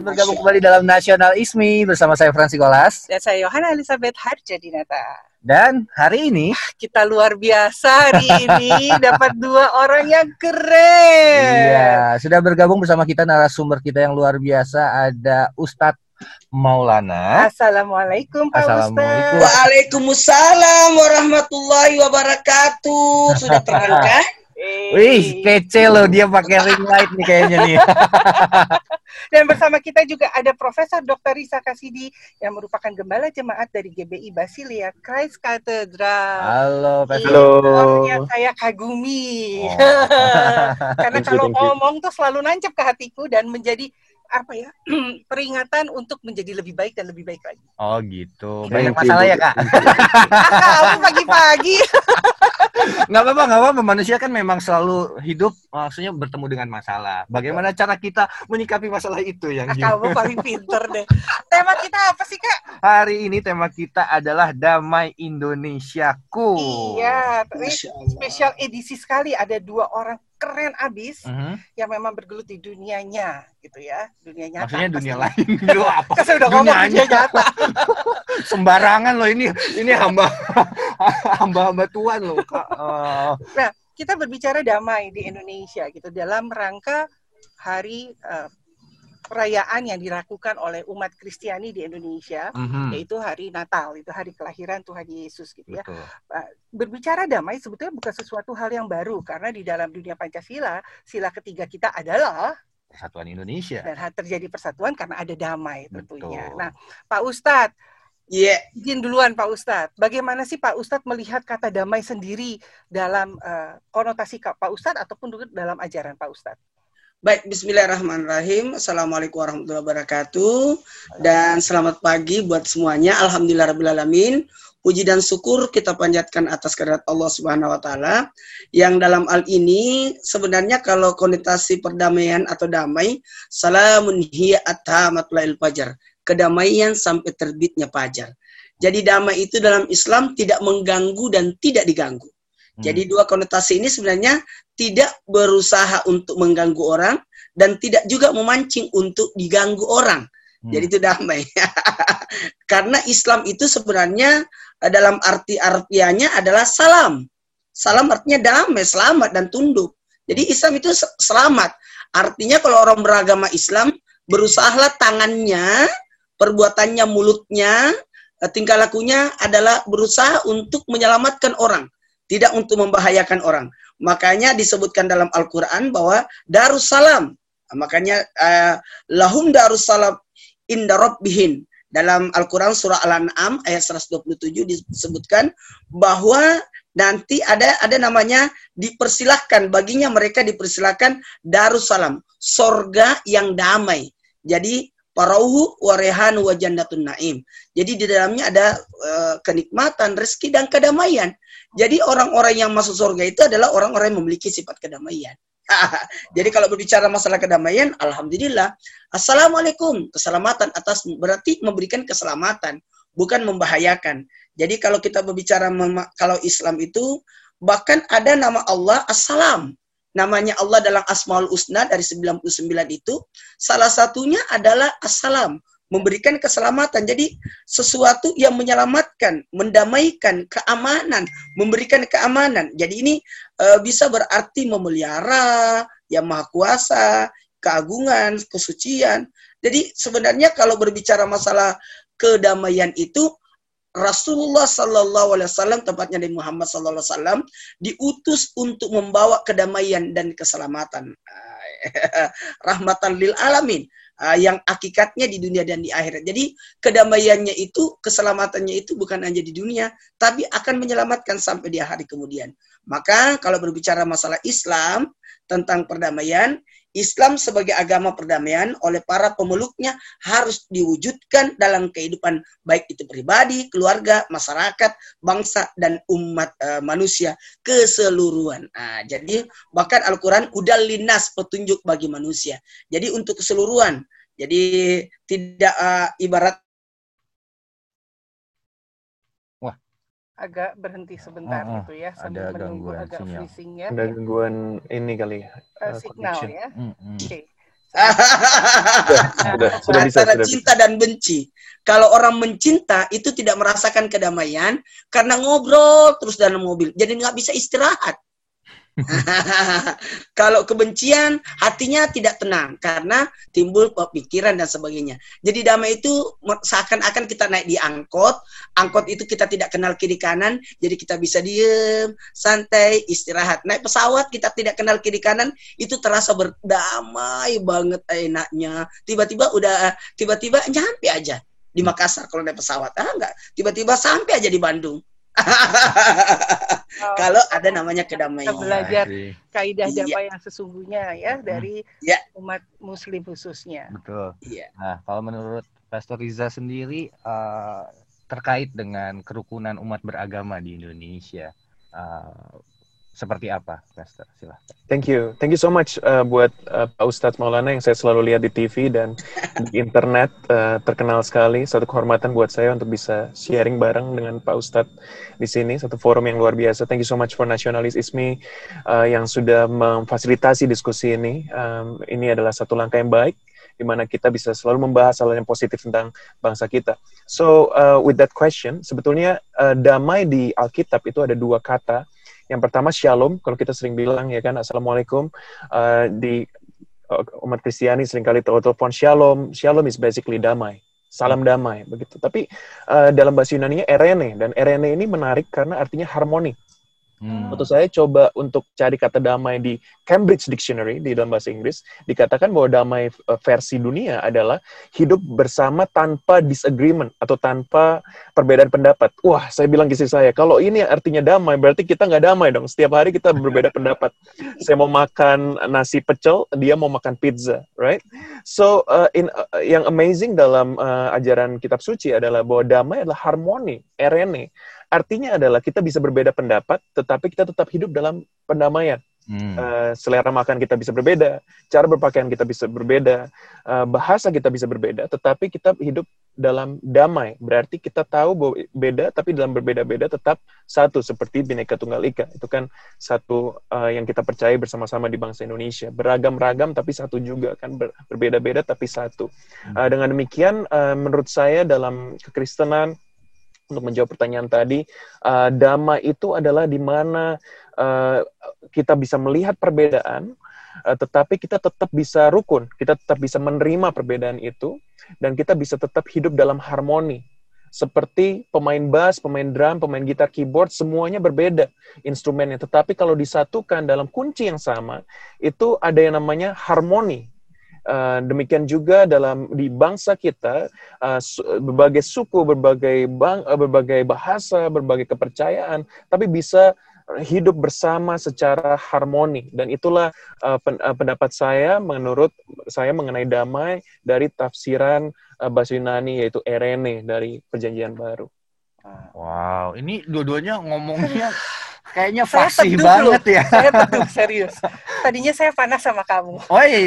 Selamat bergabung kembali dalam Nasional Ismi bersama saya Francis Golas. Dan saya Yohana Elizabeth Harjadinata. Dan hari ini Kita luar biasa hari ini dapat dua orang yang keren. Iya, sudah bergabung bersama kita narasumber kita yang luar biasa ada Ustadz Maulana. Assalamualaikum Pak Assalamualaikum. Ustaz. Waalaikumsalam warahmatullahi wabarakatuh. Sudah terangkat? Wih, kece loh dia pakai ring light nih kayaknya nih. Dan bersama kita juga ada Profesor Dr. Risa Kasidi yang merupakan gembala jemaat dari GBI Basilia Christ Cathedral. Halo, Pak. Halo. orangnya saya kagumi. Oh. Karena kalau ngomong tuh selalu nancep ke hatiku dan menjadi apa ya peringatan untuk menjadi lebih baik dan lebih baik lagi. Oh gitu. Banyak masalah ya kak? Kamu pagi-pagi. Nggak apa-apa, nggak apa-apa. Manusia kan memang selalu hidup maksudnya bertemu dengan masalah. Bagaimana cara kita menyikapi masalah itu yang gimana? kamu paling pinter deh. Tema kita apa sih kak? Hari ini tema kita adalah Damai Indonesiaku. Iya, spesial edisi sekali ada dua orang keren abis Mhm. yang memang bergelut di dunianya gitu ya, dunia nyata. Maksudnya dunia lain gitu apa? Kan saya udah ngomong dunia nyata. Sembarangan loh ini ini hamba hamba hamba Tuhan loh kak. Eh, Kita berbicara damai di Indonesia gitu dalam rangka hari eh, perayaan yang dilakukan oleh umat Kristiani di Indonesia mhm. yaitu hari Natal, itu hari kelahiran Tuhan Yesus gitu ya. Betul. berbicara damai sebetulnya bukan sesuatu hal yang baru karena di dalam dunia Pancasila sila ketiga kita adalah Persatuan Indonesia. dan terjadi persatuan karena ada damai tentunya. Betul. Nah, Pak Ustadz, Iya, izin duluan Pak Ustadz, bagaimana sih Pak Ustadz melihat kata damai sendiri dalam eh, konotasi Pak Ustadz ataupun dalam ajaran Pak Ustadz? Baik. Bismillahirrahmanirrahim. Assalamualaikum warahmatullahi wabarakatuh. Dan selamat pagi buat semuanya. Alhamdulillahirobbilalamin. Puji dan syukur kita panjatkan atas kehadirat Allah Subhanahu wa taala yang dalam hal ini sebenarnya kalau konotasi perdamaian atau damai salamun hiya atamatul fajar kedamaian sampai terbitnya fajar. Jadi damai itu dalam Islam tidak mengganggu dan tidak diganggu. Hmm. Jadi dua konotasi ini sebenarnya tidak berusaha untuk mengganggu orang dan tidak juga memancing untuk diganggu orang. Hmm. Jadi itu damai. Karena Islam itu sebenarnya eh, dalam arti artiannya adalah salam. Salam artinya damai, selamat dan tunduk. Jadi Islam itu se- selamat. Artinya kalau orang beragama Islam berusahalah tangannya, perbuatannya, mulutnya, eh, tingkah lakunya adalah berusaha untuk menyelamatkan orang, tidak untuk membahayakan orang. Makanya disebutkan dalam Al-Qur'an bahwa Darussalam. Makanya eh, lahum Darussalam inda rabbihim. Dalam Al-Quran surah Al-An'am ayat 127 disebutkan bahwa nanti ada ada namanya dipersilahkan baginya mereka dipersilahkan Darussalam, sorga yang damai. Jadi parauhu warehan wa jannatun naim. Jadi di dalamnya ada eh, kenikmatan, rezeki dan kedamaian. Jadi orang-orang yang masuk surga itu adalah orang-orang yang memiliki sifat kedamaian. Jadi kalau berbicara masalah kedamaian, alhamdulillah. Assalamualaikum, keselamatan atas berarti memberikan keselamatan, bukan membahayakan. Jadi kalau kita berbicara kalau Islam itu bahkan ada nama Allah Assalam. Namanya Allah dalam Asmaul Husna dari 99 itu salah satunya adalah Assalam, memberikan keselamatan. Jadi sesuatu yang menyelamatkan, mendamaikan, keamanan, memberikan keamanan. Jadi ini eh, bisa berarti memelihara, yang maha kuasa, keagungan, kesucian. Jadi sebenarnya kalau berbicara masalah kedamaian itu Rasulullah Sallallahu Alaihi Wasallam tepatnya di Muhammad Sallallahu Alaihi Wasallam diutus untuk membawa kedamaian dan keselamatan rahmatan lil alamin ah, yang hakikatnya di dunia dan di akhirat. Jadi kedamaiannya itu, keselamatannya itu bukan hanya di dunia, tapi akan menyelamatkan sampai di hari kemudian. Maka kalau berbicara masalah Islam tentang perdamaian, Islam sebagai agama perdamaian oleh para pemeluknya harus diwujudkan dalam kehidupan baik itu pribadi, keluarga, masyarakat, bangsa dan umat eh, manusia keseluruhan. Nah, jadi bahkan Al-Qur'an udah linas petunjuk bagi manusia. Jadi untuk keseluruhan. Jadi tidak eh, ibarat Agak berhenti sebentar oh, gitu ya ada sambil menunggu gangguan agak sinyal. freezing ya. Ada gangguan ini kali ya. Eh, signal connection. ya. Oke. sudah, sudah bisa, antara sudah cinta bisa. dan benci. Kalau orang mencinta itu tidak merasakan kedamaian karena ngobrol terus dalam mobil, jadi nggak bisa istirahat. Kalau kebencian, hatinya tidak tenang karena timbul pikiran dan sebagainya. Jadi damai itu seakan-akan kita naik di angkot, angkot itu kita tidak kenal kiri kanan, jadi kita bisa diem, santai, istirahat. Naik pesawat kita tidak kenal kiri kanan, itu terasa berdamai banget enaknya. Tiba-tiba udah tiba-tiba nyampe aja di Makassar kalau naik pesawat. Ah enggak, tiba-tiba sampai aja di Bandung. Kalau ada namanya kedamaian. Kita belajar kaidah iya. damai yang sesungguhnya ya dari ya. umat muslim khususnya. Betul. Iya. Nah, kalau menurut Pastor Riza sendiri uh, terkait dengan kerukunan umat beragama di Indonesia, uh, seperti apa, Pastor? Silahkan. Thank you, thank you so much uh, buat uh, Pak Ustadz Maulana yang saya selalu lihat di TV dan di internet uh, terkenal sekali. Satu kehormatan buat saya untuk bisa sharing bareng dengan Pak Ustadz di sini. Satu forum yang luar biasa. Thank you so much for Nasionalis ISMI uh, yang sudah memfasilitasi diskusi ini. Um, ini adalah satu langkah yang baik di mana kita bisa selalu membahas hal yang positif tentang bangsa kita. So, uh, with that question, sebetulnya uh, damai di Alkitab itu ada dua kata yang pertama shalom, kalau kita sering bilang ya kan assalamualaikum uh, di uh, umat Kristiani sering kali telepon shalom. Shalom is basically damai. Salam damai begitu. Tapi uh, dalam bahasa Yunani erene dan erene ini menarik karena artinya harmoni. Hmm. Waktu saya coba untuk cari kata damai di Cambridge Dictionary di dalam bahasa Inggris, dikatakan bahwa damai eh, versi dunia adalah hidup bersama tanpa disagreement atau tanpa perbedaan pendapat. Wah, saya bilang ke saya, kalau ini artinya damai, berarti kita nggak damai dong. Setiap hari kita berbeda pendapat. Saya mau makan nasi pecel, dia mau makan pizza, right? So, uh, in, uh, yang amazing dalam uh, ajaran kitab suci adalah bahwa damai adalah harmoni, erene Artinya adalah kita bisa berbeda pendapat, tetapi kita tetap hidup dalam pendamaian. Hmm. Uh, selera makan kita bisa berbeda, cara berpakaian kita bisa berbeda, uh, bahasa kita bisa berbeda, tetapi kita hidup dalam damai. Berarti kita tahu bahwa beda, tapi dalam berbeda-beda tetap satu, seperti Bhinneka Tunggal Ika. Itu kan satu uh, yang kita percaya bersama-sama di bangsa Indonesia. Beragam-ragam, tapi satu juga kan ber berbeda-beda, tapi satu. Uh, dengan demikian, uh, menurut saya dalam kekristenan untuk menjawab pertanyaan tadi, uh, dhamma itu adalah di mana uh, kita bisa melihat perbedaan, uh, tetapi kita tetap bisa rukun, kita tetap bisa menerima perbedaan itu, dan kita bisa tetap hidup dalam harmoni. Seperti pemain bass, pemain drum, pemain gitar, keyboard, semuanya berbeda instrumennya. Tetapi kalau disatukan dalam kunci yang sama, itu ada yang namanya harmoni Uh, demikian juga dalam di bangsa kita uh, su berbagai suku, berbagai bang, uh, berbagai bahasa, berbagai kepercayaan, tapi bisa hidup bersama secara harmoni dan itulah uh, pen, uh, pendapat saya menurut saya mengenai damai dari tafsiran uh, bahasa Yunani yaitu erene dari Perjanjian Baru. Wow, ini dua-duanya ngomongnya Kayaknya fasih banget loh. ya. Saya teduh serius. Tadinya saya panas sama kamu. Oh iya.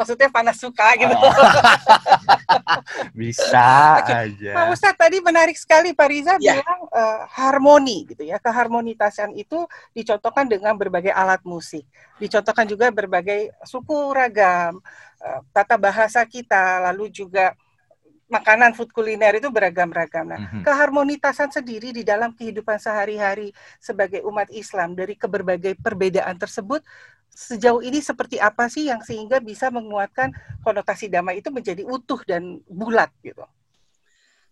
Maksudnya panas suka gitu. Oh. Bisa Oke. aja. Pak Ustadz tadi menarik sekali Pak Riza ya. bilang uh, harmoni gitu ya. Keharmonitasan itu dicontohkan dengan berbagai alat musik. Dicontohkan juga berbagai suku ragam, uh, tata bahasa kita, lalu juga makanan food kuliner itu beragam-ragam. Nah, mm-hmm. keharmonitasan sendiri di dalam kehidupan sehari-hari sebagai umat Islam dari keberbagai perbedaan tersebut sejauh ini seperti apa sih yang sehingga bisa menguatkan konotasi damai itu menjadi utuh dan bulat gitu.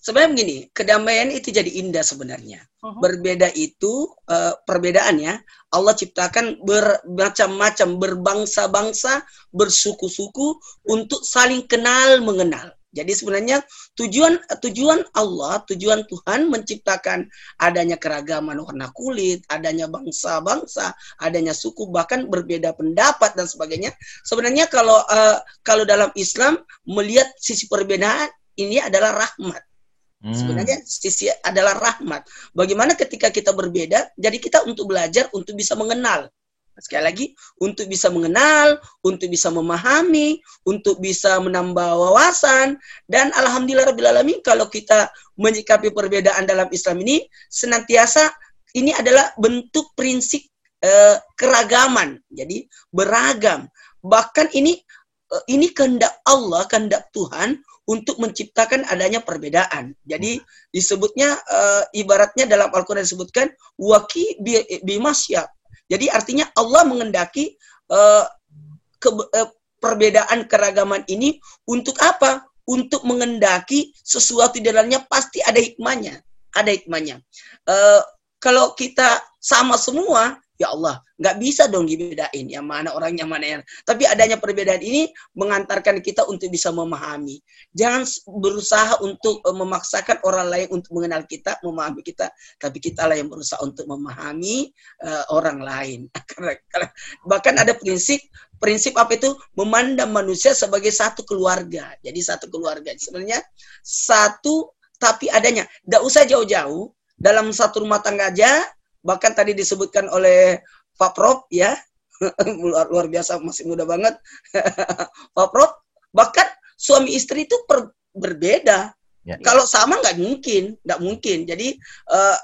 Sebenarnya begini, kedamaian itu jadi indah sebenarnya. Uh-huh. Berbeda itu uh, perbedaannya Allah ciptakan bermacam-macam, berbangsa-bangsa, bersuku-suku untuk saling kenal mengenal. Jadi sebenarnya tujuan tujuan Allah, tujuan Tuhan menciptakan adanya keragaman warna kulit, adanya bangsa-bangsa, adanya suku, bahkan berbeda pendapat dan sebagainya. Sebenarnya kalau uh, kalau dalam Islam melihat sisi perbedaan ini adalah rahmat. Hmm. Sebenarnya sisi adalah rahmat. Bagaimana ketika kita berbeda, jadi kita untuk belajar untuk bisa mengenal. Sekali lagi, untuk bisa mengenal, untuk bisa memahami, untuk bisa menambah wawasan, dan Alhamdulillah Rabbil Alamin, kalau kita menyikapi perbedaan dalam Islam ini, senantiasa ini adalah bentuk prinsip eh, keragaman. Jadi beragam. Bahkan ini eh, ini kehendak Allah, kehendak Tuhan untuk menciptakan adanya perbedaan. Jadi disebutnya uh, ibaratnya dalam Al-Qur'an disebutkan waki bimasya. Jadi artinya Allah mengendaki uh, ke, uh, perbedaan keragaman ini untuk apa? Untuk mengendaki sesuatu di dalamnya pasti ada hikmahnya, ada hikmahnya. Uh, kalau kita sama semua, ya Allah, nggak bisa dong dibedain yang mana orangnya mana yang. Tapi adanya perbedaan ini mengantarkan kita untuk bisa memahami. Jangan berusaha untuk uh, memaksakan orang lain untuk mengenal kita, memahami kita, tapi kita lah yang berusaha untuk memahami uh, orang lain. Bahkan ada prinsip prinsip apa itu memandang manusia sebagai satu keluarga. Jadi satu keluarga. Sebenarnya satu tapi adanya. Tidak usah jauh-jauh dalam satu rumah tangga aja bahkan tadi disebutkan oleh Pak Prof ya. Luar, luar biasa masih muda banget. Pak Prof bahkan suami istri itu per, berbeda. Ya. kalau sama nggak mungkin nggak mungkin. Jadi uh,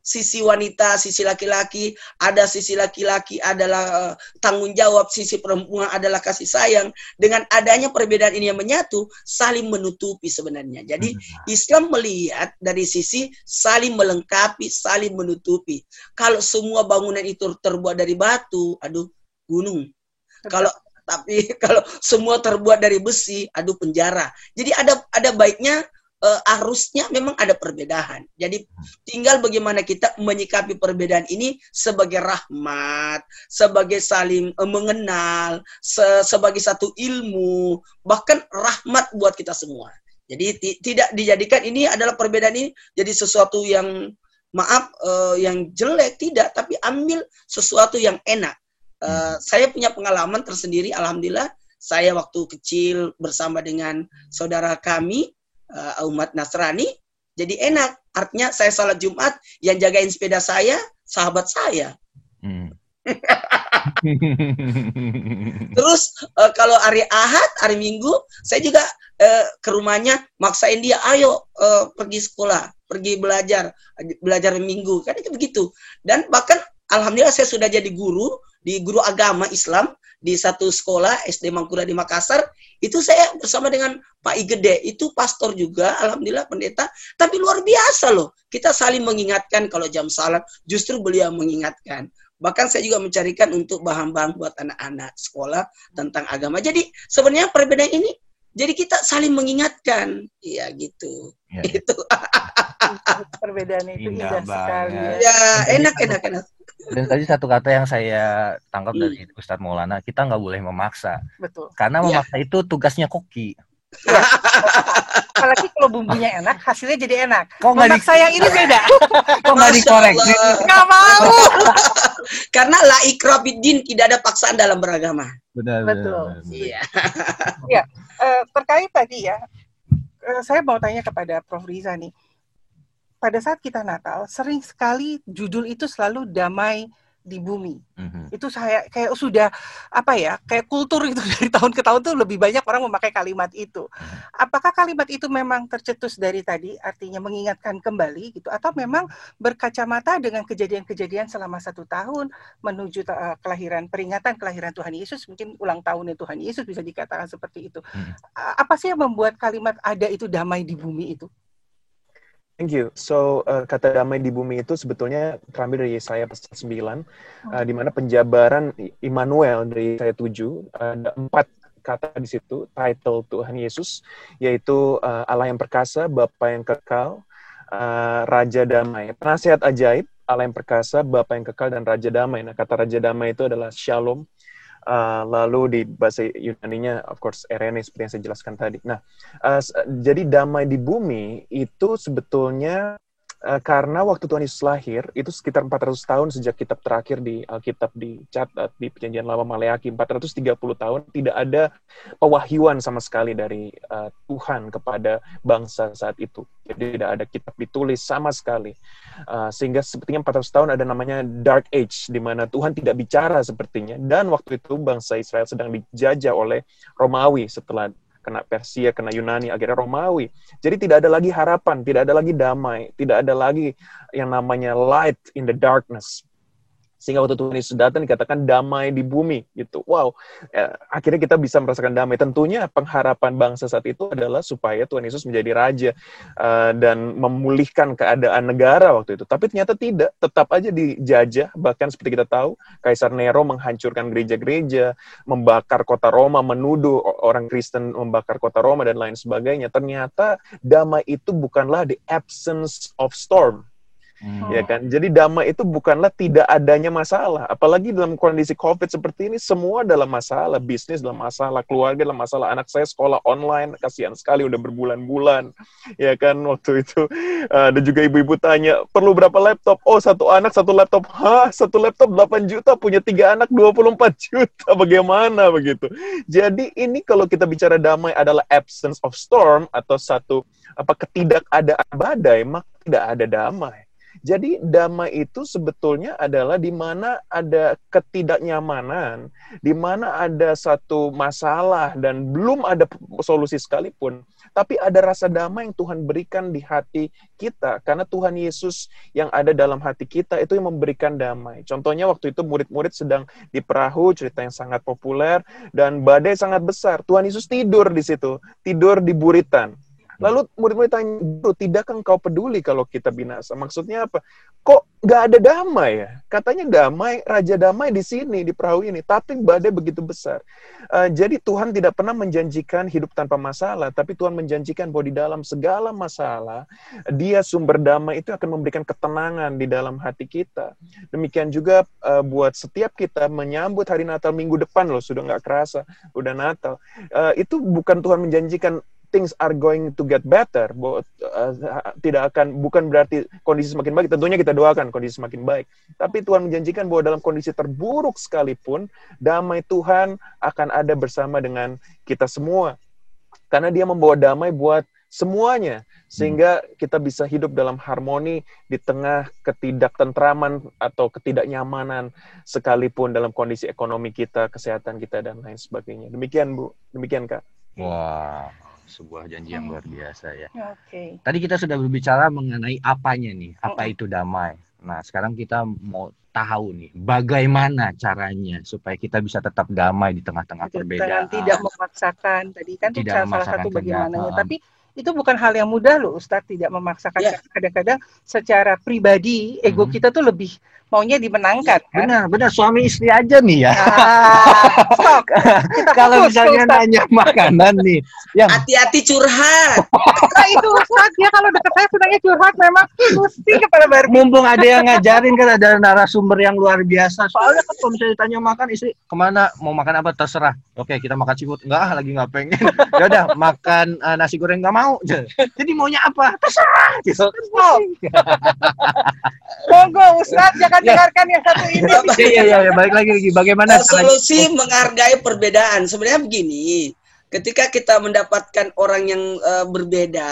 sisi wanita, sisi laki-laki, ada sisi laki-laki adalah uh, tanggung jawab, sisi perempuan adalah kasih sayang. Dengan adanya perbedaan ini yang menyatu, saling menutupi sebenarnya. Jadi. Islam melihat dari sisi saling melengkapi, saling menutupi. Kalau semua bangunan itu terbuat dari batu, aduh gunung. Kalau tapi kalau semua terbuat dari besi, aduh penjara. Jadi ada ada baiknya uh, harusnya memang ada perbedaan. Jadi tinggal bagaimana kita menyikapi perbedaan ini sebagai rahmat, sebagai saling uh, mengenal, se sebagai satu ilmu, bahkan rahmat buat kita semua. Jadi tidak dijadikan ini adalah perbedaan ini jadi sesuatu yang maaf uh, yang jelek tidak, tapi ambil sesuatu yang enak. Uh, saya punya pengalaman tersendiri, alhamdulillah. Saya waktu kecil bersama dengan saudara kami, uh, umat Nasrani, jadi enak. Artinya saya salat Jumat, yang jagain sepeda saya, sahabat saya. Hmm. Terus uh, kalau hari Ahad, hari Minggu, saya juga uh, ke rumahnya maksain dia, ayo uh, pergi sekolah, pergi belajar, belajar minggu, kan itu begitu. Dan bahkan alhamdulillah saya sudah jadi guru di guru agama Islam di satu sekolah SD Mangkuda di Makassar itu saya bersama dengan Pak Igede itu pastor juga alhamdulillah pendeta. Tapi luar biasa loh kita saling mengingatkan kalau jam salat justru beliau mengingatkan. Bahkan saya juga mencarikan untuk bahan-bahan buat anak-anak sekolah tentang agama. Jadi sebenarnya perbedaan ini jadi kita saling mengingatkan. Iya gitu. Ya. itu. Perbedaan itu indah, indah sekali. ya, ya enak enak enak dan tadi satu kata yang saya tangkap hmm. dari Ustadz Maulana, kita nggak boleh memaksa. Betul. Karena iya. memaksa ya. itu tugasnya koki. Ya. Apalagi kalau bumbunya enak, hasilnya jadi enak. Kok nggak di... saya ini beda. Kok nggak dikorek? Nggak mau. Karena la ikrabidin tidak ada paksaan dalam beragama. Benar. Betul. Iya. ya, uh, terkait tadi ya, uh, saya mau tanya kepada Prof Riza nih pada saat kita Natal sering sekali judul itu selalu damai di bumi. Mm-hmm. Itu saya kayak sudah apa ya, kayak kultur itu dari tahun ke tahun tuh lebih banyak orang memakai kalimat itu. Mm-hmm. Apakah kalimat itu memang tercetus dari tadi, artinya mengingatkan kembali gitu, atau memang berkacamata dengan kejadian-kejadian selama satu tahun menuju uh, kelahiran, peringatan kelahiran Tuhan Yesus, mungkin ulang tahunnya Tuhan Yesus bisa dikatakan seperti itu. Mm-hmm. Apa sih yang membuat kalimat ada itu damai di bumi itu? Thank you. So, uh, kata damai di bumi itu sebetulnya terambil dari Yesaya pasal 9, uh, di mana penjabaran Immanuel dari Yesaya 7, ada empat kata di situ, title Tuhan Yesus, yaitu uh, Allah yang perkasa, Bapa yang kekal, uh, Raja Damai. Penasihat ajaib, Allah yang perkasa, Bapa yang kekal, dan Raja Damai. Nah, kata Raja Damai itu adalah Shalom, Uh, lalu di bahasa Yunani-nya, of course, Erene seperti yang saya jelaskan tadi. Nah, uh, jadi damai di bumi itu sebetulnya Uh, karena waktu Tuhan Yesus lahir itu sekitar 400 tahun sejak kitab terakhir di Alkitab dicatat di Perjanjian Lama Maleaki 430 tahun tidak ada pewahyuan sama sekali dari uh, Tuhan kepada bangsa saat itu. Jadi tidak ada kitab ditulis sama sekali. Uh, sehingga sepertinya 400 tahun ada namanya dark age di mana Tuhan tidak bicara sepertinya dan waktu itu bangsa Israel sedang dijajah oleh Romawi setelah kena Persia, kena Yunani, akhirnya Romawi. Jadi tidak ada lagi harapan, tidak ada lagi damai, tidak ada lagi yang namanya light in the darkness. Sehingga waktu Tuhan Yesus datang dikatakan damai di bumi gitu. Wow, ya, akhirnya kita bisa merasakan damai. Tentunya pengharapan bangsa saat itu adalah supaya Tuhan Yesus menjadi raja uh, dan memulihkan keadaan negara waktu itu. Tapi ternyata tidak, tetap aja dijajah. Bahkan seperti kita tahu, Kaisar Nero menghancurkan gereja-gereja, membakar kota Roma, menuduh orang Kristen membakar kota Roma dan lain sebagainya. Ternyata damai itu bukanlah the absence of storm Hmm. Ya kan? Jadi damai itu bukanlah tidak adanya masalah. Apalagi dalam kondisi Covid seperti ini semua dalam masalah, bisnis dalam masalah, keluarga dalam masalah, anak saya sekolah online, kasihan sekali udah berbulan-bulan. Ya kan waktu itu ada juga ibu-ibu tanya, "Perlu berapa laptop?" Oh, satu anak satu laptop. Hah, satu laptop 8 juta, punya tiga anak 24 juta. Bagaimana begitu? Jadi ini kalau kita bicara damai adalah absence of storm atau satu apa ketidakadaan badai, maka tidak ada damai. Jadi damai itu sebetulnya adalah di mana ada ketidaknyamanan, di mana ada satu masalah dan belum ada solusi sekalipun, tapi ada rasa damai yang Tuhan berikan di hati kita karena Tuhan Yesus yang ada dalam hati kita itu yang memberikan damai. Contohnya waktu itu murid-murid sedang di perahu, cerita yang sangat populer dan badai sangat besar. Tuhan Yesus tidur di situ, tidur di buritan Lalu murid-murid tanya, Guru, tidakkah engkau peduli kalau kita binasa? Maksudnya apa? Kok nggak ada damai ya? Katanya damai, Raja damai di sini, di perahu ini. Tapi badai begitu besar. Uh, jadi Tuhan tidak pernah menjanjikan hidup tanpa masalah. Tapi Tuhan menjanjikan bahwa di dalam segala masalah, dia sumber damai itu akan memberikan ketenangan di dalam hati kita. Demikian juga uh, buat setiap kita menyambut hari Natal minggu depan loh, sudah nggak kerasa, udah Natal. Uh, itu bukan Tuhan menjanjikan things are going to get better, bahwa uh, tidak akan bukan berarti kondisi semakin baik. Tentunya kita doakan kondisi semakin baik. Tapi Tuhan menjanjikan bahwa dalam kondisi terburuk sekalipun, damai Tuhan akan ada bersama dengan kita semua. Karena Dia membawa damai buat semuanya sehingga kita bisa hidup dalam harmoni di tengah ketidaktentraman atau ketidaknyamanan sekalipun dalam kondisi ekonomi kita, kesehatan kita dan lain sebagainya. Demikian Bu, demikian Kak. Wah. Wow sebuah janji yang luar biasa ya. Oke. Okay. Tadi kita sudah berbicara mengenai apanya nih, apa itu damai. Nah, sekarang kita mau tahu nih bagaimana caranya supaya kita bisa tetap damai di tengah-tengah perbedaan. Tidak memaksakan. Tadi kan tidak salah satu bagaimananya, tapi itu bukan hal yang mudah loh Ustadz tidak memaksakan yeah. kadang-kadang secara pribadi ego hmm. kita tuh lebih maunya dimenangkan ya, kan? benar benar suami istri aja nih ya ah, kalau misalnya nanya makanan nih yang hati-hati curhat itu Ustadz ya kalau dekat saya senangnya curhat memang. Mesti kepala baru mumpung ada yang ngajarin kan ada narasumber yang luar biasa. Soalnya kan kalau misalnya ditanya makan istri ke mana? Mau makan apa? Terserah. Oke kita makan seafood. Enggak lagi nggak pengen. Ya udah makan uh, nasi goreng nggak mau. Jadi maunya apa? Terserah. Gitu monggo Ustaz jangan ya. dengarkan yang satu ini. Iya iya ya, balik lagi bagaimana? Nah, solusi menghargai perbedaan. Sebenarnya begini ketika kita mendapatkan orang yang uh, berbeda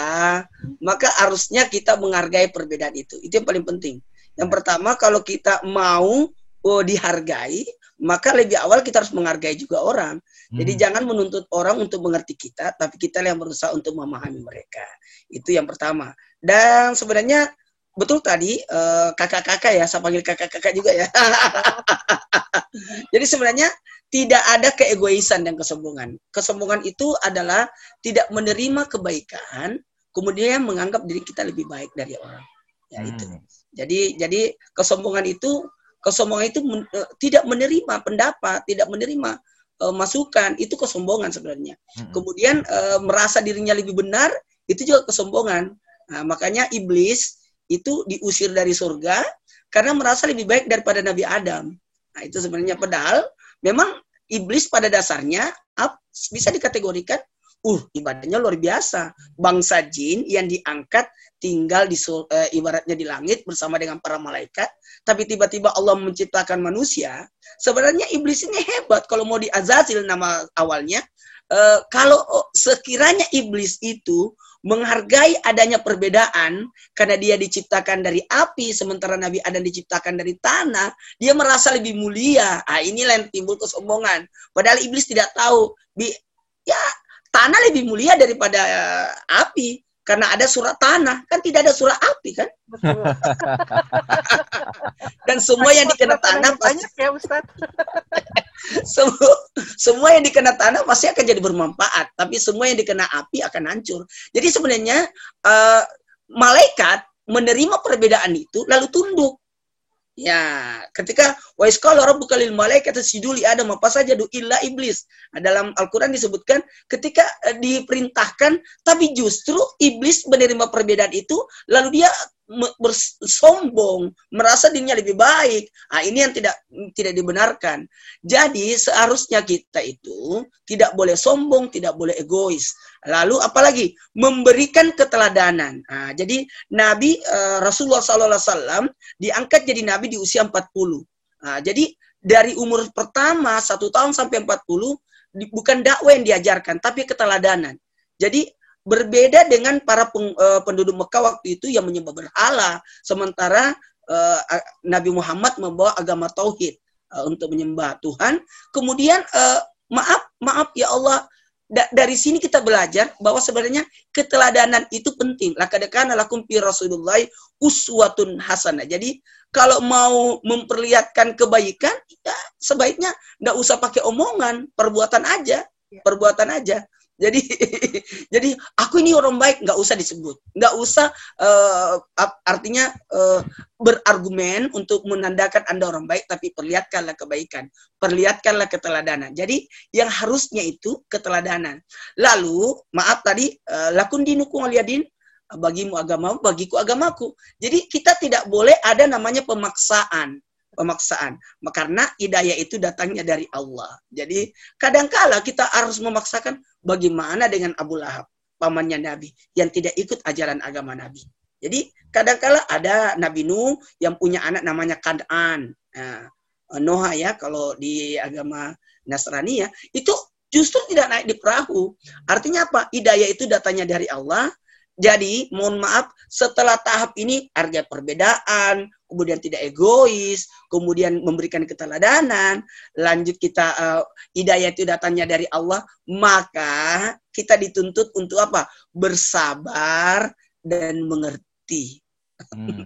maka harusnya kita menghargai perbedaan itu itu yang paling penting yang pertama kalau kita mau oh, dihargai maka lebih awal kita harus menghargai juga orang. Jadi hmm. jangan menuntut orang untuk mengerti kita, tapi kita yang berusaha untuk memahami mereka. Itu yang pertama. Dan sebenarnya betul tadi eh, kakak-kakak ya, saya panggil kakak-kakak juga ya. Jadi sebenarnya tidak ada keegoisan dan kesombongan. Kesombongan itu adalah tidak menerima kebaikan, kemudian menganggap diri kita lebih baik dari orang. Ya itu. Hmm. Jadi jadi kesombongan itu kesombongan itu men, uh, tidak menerima pendapat, tidak menerima uh, masukan, itu kesombongan sebenarnya. Hmm. Kemudian uh, merasa dirinya lebih benar, itu juga kesombongan. Nah, makanya iblis itu diusir dari surga karena merasa lebih baik daripada Nabi Adam. Nah, itu sebenarnya padahal memang iblis pada dasarnya bisa dikategorikan uh ibadahnya luar biasa. Bangsa jin yang diangkat tinggal di uh, ibaratnya di langit bersama dengan para malaikat, tapi tiba-tiba Allah menciptakan manusia. Sebenarnya iblis ini hebat kalau mau di Azazil nama awalnya. Uh, kalau sekiranya iblis itu menghargai adanya perbedaan karena dia diciptakan dari api sementara Nabi Adam diciptakan dari tanah, dia merasa lebih mulia. Ah inilah yang timbul kesombongan. Padahal iblis tidak tahu, bi ya tanah lebih mulia daripada uh, api karena ada surat tanah. Kan tidak ada surat api kan? Betul. dan semua yang dikena tanah pasti banyak ya Ustaz. semua, semua yang dikena tanah pasti akan jadi bermanfaat. Tapi semua yang dikena api akan hancur. Jadi sebenarnya eh, malaikat menerima perbedaan itu lalu tunduk Ya, ketika wa isqala rabbuka lil malaikati li adam apa saja du illa iblis. Nah, dalam Al-Qur'an disebutkan ketika eh, diperintahkan tapi justru iblis menerima perbedaan itu lalu dia bersombong, merasa dirinya lebih baik. Ah ini yang tidak tidak dibenarkan. Jadi seharusnya kita itu tidak boleh sombong, tidak boleh egois. Lalu apalagi memberikan keteladanan. Nah, jadi Nabi eh, Rasulullah SAW diangkat jadi nabi di usia 40. Nah, jadi dari umur pertama satu tahun sampai 40 di- bukan dakwah yang diajarkan tapi keteladanan. Jadi berbeda dengan para peng- eh, penduduk Mekah waktu itu yang menyembah berhala sementara a- Nabi Muhammad membawa agama tauhid eh, untuk menyembah Tuhan. Kemudian eh, maaf maaf ya Allah da- dari sini kita belajar bahwa sebenarnya keteladanan itu penting. Laqad kana lakum fi Rasulullah uswatun hasanah. Jadi kalau mau memperlihatkan kebaikan, ya sebaiknya nggak usah pakai omongan, perbuatan aja, Ya. perbuatan aja. Jadi, jadi aku ini orang baik nggak usah disebut, nggak usah ap- artinya eh, berargumen untuk menandakan anda orang baik, tapi perlihatkanlah kebaikan, perlihatkanlah keteladanan. Jadi yang harusnya itu keteladanan. Lalu maaf tadi eh, lakun dinuku waliyadin bagimu agamamu, bagiku agamaku. Jadi kita tidak boleh ada namanya pemaksaan. Pemaksaan. Karena hidayah itu datangnya dari Allah. Jadi kadangkala kita harus memaksakan bagaimana dengan Abu Lahab, pamannya Nabi, yang tidak ikut ajaran agama Nabi. Jadi kadangkala ada Nabi Nuh yang punya anak namanya Kan'an. Nah, Noah ya kalau di agama Nasrani ya, itu justru tidak naik di perahu. Artinya apa? Hidayah itu datanya dari Allah. Jadi, mohon maaf, setelah tahap ini harga perbedaan, kemudian tidak egois, kemudian memberikan keteladanan, lanjut kita eh, hidayah itu datangnya dari Allah, maka kita dituntut untuk apa? Bersabar dan mengerti. Hmm.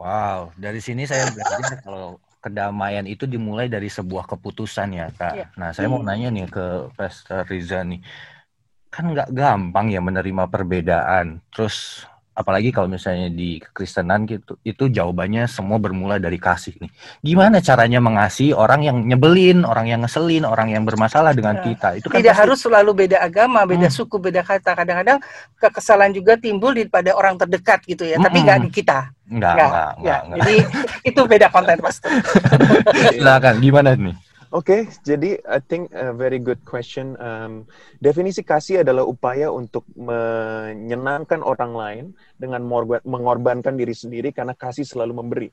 Wow, dari sini saya belajar kalau kedamaian itu dimulai dari sebuah keputusan ya, Kak. Iya. Nah, saya mau Hmm. nanya nih ke Pastor Riza nih. Kan nggak gampang ya menerima perbedaan. Terus apalagi kalau misalnya di kekristenan gitu, itu jawabannya semua bermula dari kasih nih. Gimana caranya mengasihi orang yang nyebelin, orang yang ngeselin, orang yang bermasalah dengan Ya. kita? Itu kan Tidak pasti- harus selalu beda agama, beda Hmm. suku, beda kata. Kadang-kadang kekesalan juga timbul di pada orang terdekat gitu ya, tapi Mm-mm. nggak di kita. Enggak, Nggak, enggak, ya. enggak, enggak. Jadi itu beda konten pasti. Silakan, gimana nih? Oke, jadi I think a very good question. Um, definisi kasih adalah upaya untuk menyenangkan orang lain dengan mengorbankan diri sendiri karena kasih selalu memberi.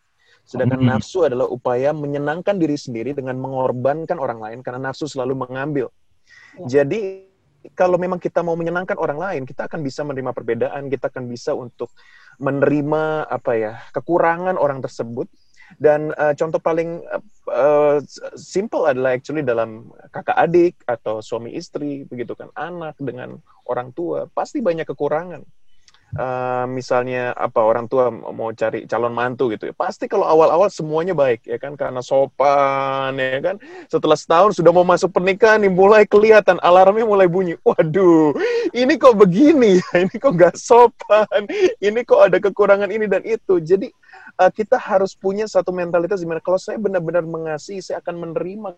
Sedangkan Hmm. nafsu adalah upaya menyenangkan diri sendiri dengan mengorbankan orang lain karena nafsu selalu mengambil. Jadi kalau memang kita mau menyenangkan orang lain, kita akan bisa menerima perbedaan, kita akan bisa untuk menerima apa ya kekurangan orang tersebut. Dan uh, contoh paling uh, simple adalah actually dalam kakak adik atau suami istri begitu kan anak dengan orang tua pasti banyak kekurangan. Uh, misalnya apa orang tua mau cari calon mantu gitu ya pasti kalau awal-awal semuanya baik ya kan karena sopan ya kan. Setelah setahun sudah mau masuk pernikahan nih mulai kelihatan alarmnya mulai bunyi waduh ini kok begini ya? Ini kok nggak sopan? Ini kok ada kekurangan ini dan itu. Jadi uh, kita harus punya satu mentalitas di mana kalau saya benar-benar mengasihi saya akan menerima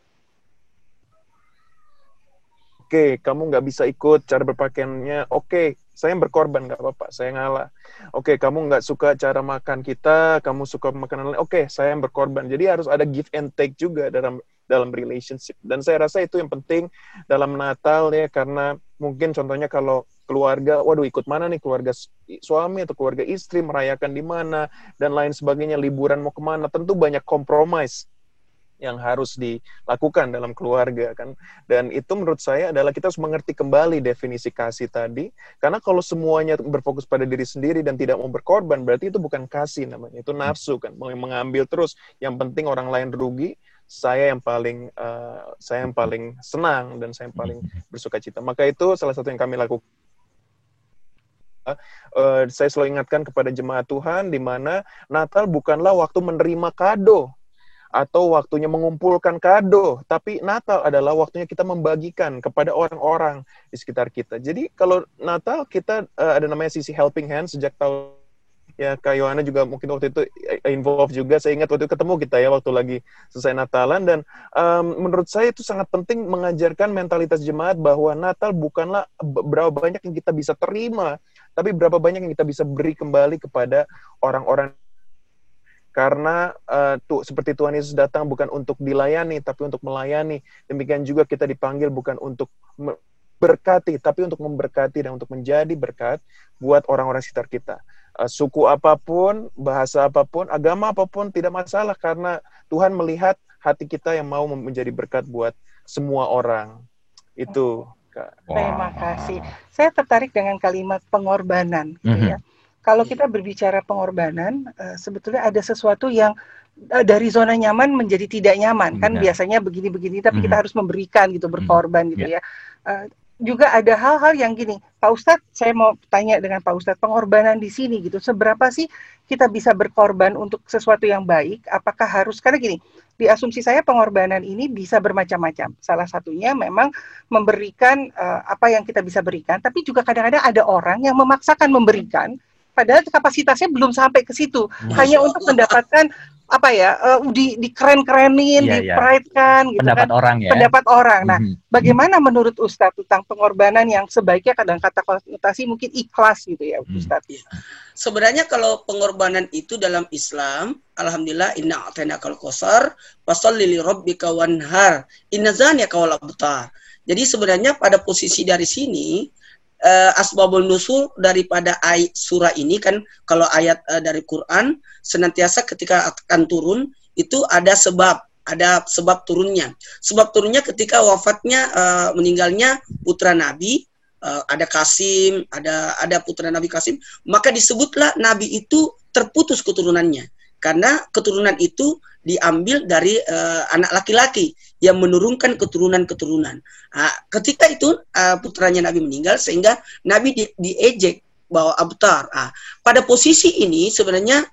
Oke, kamu nggak bisa ikut cara berpakaiannya. Oke, saya yang berkorban nggak apa-apa, saya ngalah. Oke, kamu nggak suka cara makan kita, kamu suka makanan lain. Oke, saya yang berkorban. Jadi harus ada give and take juga dalam dalam relationship. Dan saya rasa itu yang penting dalam Natal ya, karena mungkin contohnya kalau keluarga, waduh ikut mana nih keluarga suami atau keluarga istri merayakan di mana dan lain sebagainya, liburan mau ke mana, tentu banyak kompromis yang harus dilakukan dalam keluarga kan. Dan itu menurut saya adalah kita harus mengerti kembali definisi kasih tadi karena kalau semuanya berfokus pada diri sendiri dan tidak mau berkorban berarti itu bukan kasih namanya itu nafsu kan mau mengambil terus. Yang penting orang lain rugi saya yang paling uh, saya yang paling senang dan saya yang paling bersuka cita. Maka itu salah satu yang kami lakukan uh, saya selalu ingatkan kepada jemaat Tuhan di mana Natal bukanlah waktu menerima kado atau waktunya mengumpulkan kado, tapi Natal adalah waktunya kita membagikan kepada orang-orang di sekitar kita. Jadi kalau Natal kita uh, ada namanya sisi helping hand sejak tahun ya Kak Yohana juga mungkin waktu itu involve juga saya ingat waktu itu ketemu kita ya waktu lagi selesai Natalan dan um, menurut saya itu sangat penting mengajarkan mentalitas jemaat bahwa Natal bukanlah berapa banyak yang kita bisa terima tapi berapa banyak yang kita bisa beri kembali kepada orang-orang? Karena uh, tuh seperti Tuhan Yesus datang bukan untuk dilayani tapi untuk melayani. Demikian juga kita dipanggil bukan untuk berkati tapi untuk memberkati dan untuk menjadi berkat buat orang-orang sekitar kita. Uh, suku apa pun bahasa apa pun agama apa pun tidak masalah karena Tuhan melihat hati kita yang mau menjadi berkat buat semua orang. Itu Kak. Terima kasih. Saya tertarik dengan kalimat pengorbanan, gitu mm -hmm. ya kalau kita berbicara pengorbanan, uh, sebetulnya ada sesuatu yang uh, dari zona nyaman menjadi tidak nyaman. Kan biasanya begini-begini, tapi mm kita harus memberikan gitu, berkorban mm gitu yeah. ya. Uh, juga ada hal-hal yang gini, Pak Ustadz, saya mau tanya dengan Pak Ustadz, pengorbanan di sini gitu, seberapa sih kita bisa berkorban untuk sesuatu yang baik? Apakah harus, karena gini, di asumsi saya pengorbanan ini bisa bermacam-macam. Salah satunya memang memberikan uh, apa yang kita bisa berikan, tapi juga kadang-kadang ada orang yang memaksakan memberikan, padahal kapasitasnya belum sampai ke situ hanya untuk mendapatkan apa ya uh, di dikeren-kerenin, yeah, dipride-kan yeah. gitu pendapat kan. orang ya. Pendapat orang. Nah, mm-hmm. bagaimana menurut Ustadz tentang pengorbanan yang sebaiknya kadang kata konotasi mungkin ikhlas gitu ya, mm. Ustadz. Ya. Sebenarnya kalau pengorbanan itu dalam Islam, alhamdulillah inna a'tayna kal kosar, fasholli li rabbika wanhar, inna zaniyaka wal abtar. Jadi sebenarnya pada posisi dari sini uh, asbabul nusul daripada ayat surah ini kan kalau ayat uh, dari Quran senantiasa ketika akan turun itu ada sebab ada sebab turunnya. Sebab turunnya ketika wafatnya uh, meninggalnya putra nabi uh, ada Kasim ada ada putra nabi Kasim maka disebutlah nabi itu terputus keturunannya karena keturunan itu diambil dari uh, anak laki-laki yang menurunkan keturunan-keturunan. Nah, ketika itu uh, putranya Nabi meninggal sehingga Nabi di, diejek bahwa abtar. Nah, pada posisi ini sebenarnya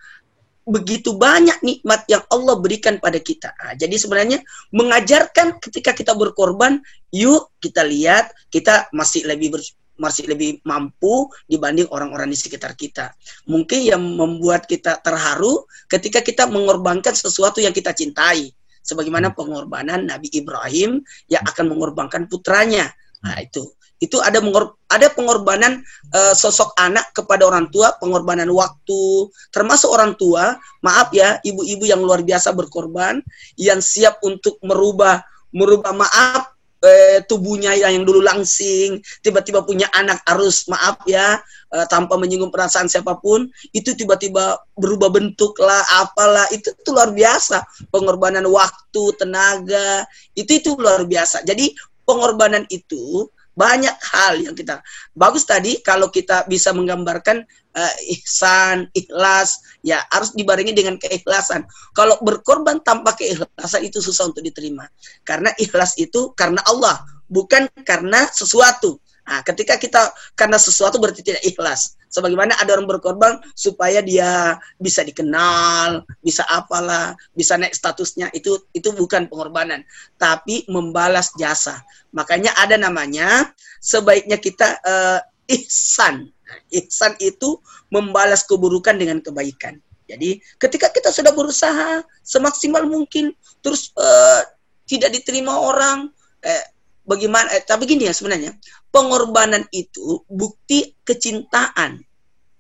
begitu banyak nikmat yang Allah berikan pada kita. Nah, jadi sebenarnya mengajarkan ketika kita berkorban, yuk kita lihat kita masih lebih ber, masih lebih mampu dibanding orang-orang di sekitar kita. Mungkin yang membuat kita terharu ketika kita mengorbankan sesuatu yang kita cintai. Sebagaimana pengorbanan Nabi Ibrahim yang akan mengorbankan putranya. Nah, itu. Itu ada mengor ada pengorbanan uh, sosok anak kepada orang tua, pengorbanan waktu, termasuk orang tua. Maaf ya, ibu-ibu yang luar biasa berkorban, yang siap untuk merubah merubah maaf eh, tubuhnya yang dulu langsing, tiba-tiba punya anak harus maaf ya, eh, tanpa menyinggung perasaan siapa pun, itu tiba-tiba berubah bentuk lah, apalah, itu itu luar biasa. Pengorbanan waktu, tenaga, itu itu luar biasa. Jadi pengorbanan itu banyak hal yang kita bagus tadi kalau kita bisa menggambarkan uh, ihsan, ikhlas, ya harus dibarengi dengan keikhlasan. Kalau berkorban tanpa keikhlasan itu susah untuk diterima. Karena ikhlas itu karena Allah, bukan karena sesuatu. Nah, ketika kita karena sesuatu berarti tidak ikhlas. Sebagaimana ada orang berkorban supaya dia bisa dikenal, bisa apalah, bisa naik statusnya itu itu bukan pengorbanan, tapi membalas jasa. Makanya ada namanya sebaiknya kita uh, ihsan. Ihsan itu membalas keburukan dengan kebaikan. Jadi ketika kita sudah berusaha semaksimal mungkin terus uh, tidak diterima orang eh, bagaimana eh, tapi gini ya sebenarnya pengorbanan itu bukti kecintaan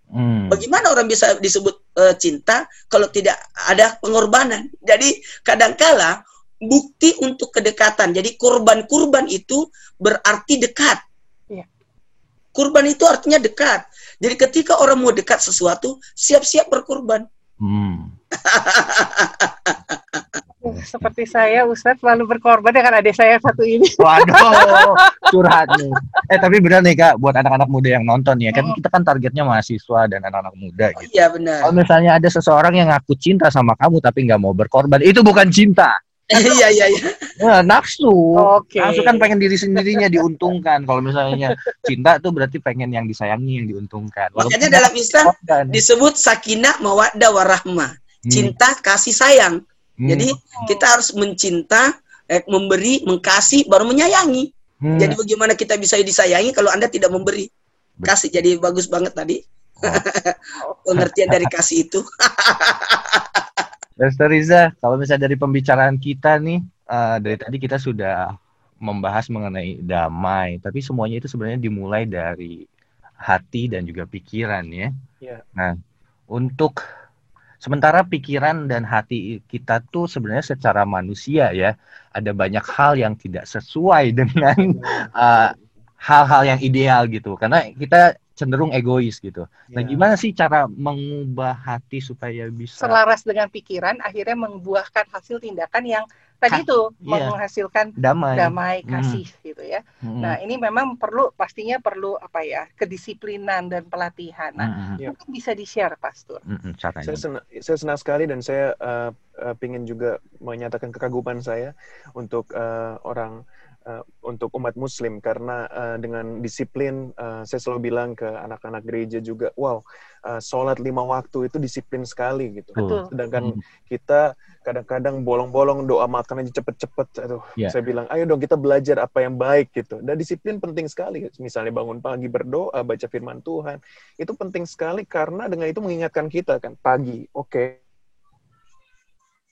hmm. bagaimana orang bisa disebut uh, cinta kalau tidak ada pengorbanan jadi kadangkala bukti untuk kedekatan jadi kurban-kurban itu berarti dekat ya. kurban itu artinya dekat jadi ketika orang mau dekat sesuatu siap-siap berkurban hmm. seperti saya Ustadz selalu berkorban dengan adik saya satu ini. Waduh, curhat nih. Eh tapi benar nih Kak, buat anak-anak muda yang nonton ya, kan kita kan targetnya mahasiswa dan anak-anak muda gitu. Iya benar. Kalau misalnya ada seseorang yang ngaku cinta sama kamu tapi nggak mau berkorban, itu bukan cinta. Iya iya iya. Nah, nafsu. Oke. Nafsu kan pengen diri sendirinya diuntungkan. Kalau misalnya cinta tuh berarti pengen yang disayangi yang diuntungkan. Makanya dalam Islam disebut sakinah mawaddah warahmah. Cinta kasih sayang. Hmm. Jadi kita harus mencinta, eh, memberi, mengkasih, baru menyayangi. Hmm. Jadi bagaimana kita bisa disayangi kalau Anda tidak memberi? Kasih. Jadi bagus banget tadi. Pengertian dari kasih itu. Dr. Riza, kalau misalnya dari pembicaraan kita nih, eh, dari tadi kita sudah membahas mengenai damai, tapi semuanya itu sebenarnya dimulai dari hati dan juga pikiran ya. Iya. Nah, untuk sementara pikiran dan hati kita tuh sebenarnya secara manusia ya, ada banyak hal yang tidak sesuai dengan eh, hal-hal yang ideal gitu, karena kita cenderung egois gitu. Nah, Ya. gimana sih cara mengubah hati supaya bisa Selaras dengan pikiran, akhirnya membuahkan hasil tindakan yang tadi itu iya. menghasilkan damai? damai, Hmm. kasih gitu ya. Mm-mm. Nah, ini memang perlu pastinya perlu apa ya? kedisiplinan dan pelatihan. Nah. Iya. mungkin bisa di-share Pastor. Mm-mm, caranya. Saya senang, saya senang sekali dan saya uh, uh, ingin juga menyatakan kekaguman saya untuk uh, orang uh, untuk umat Muslim karena uh, dengan disiplin uh, saya selalu bilang ke anak-anak gereja juga, wow, uh, sholat lima waktu itu disiplin sekali gitu. Betul. Sedangkan Mm. kita kadang-kadang bolong-bolong doa makan aja cepet-cepet. Aduh, Iya. saya bilang, ayo dong kita belajar apa yang baik gitu. Dan disiplin penting sekali. Misalnya bangun pagi berdoa, baca firman Tuhan, itu penting sekali karena dengan itu mengingatkan kita kan pagi, oke.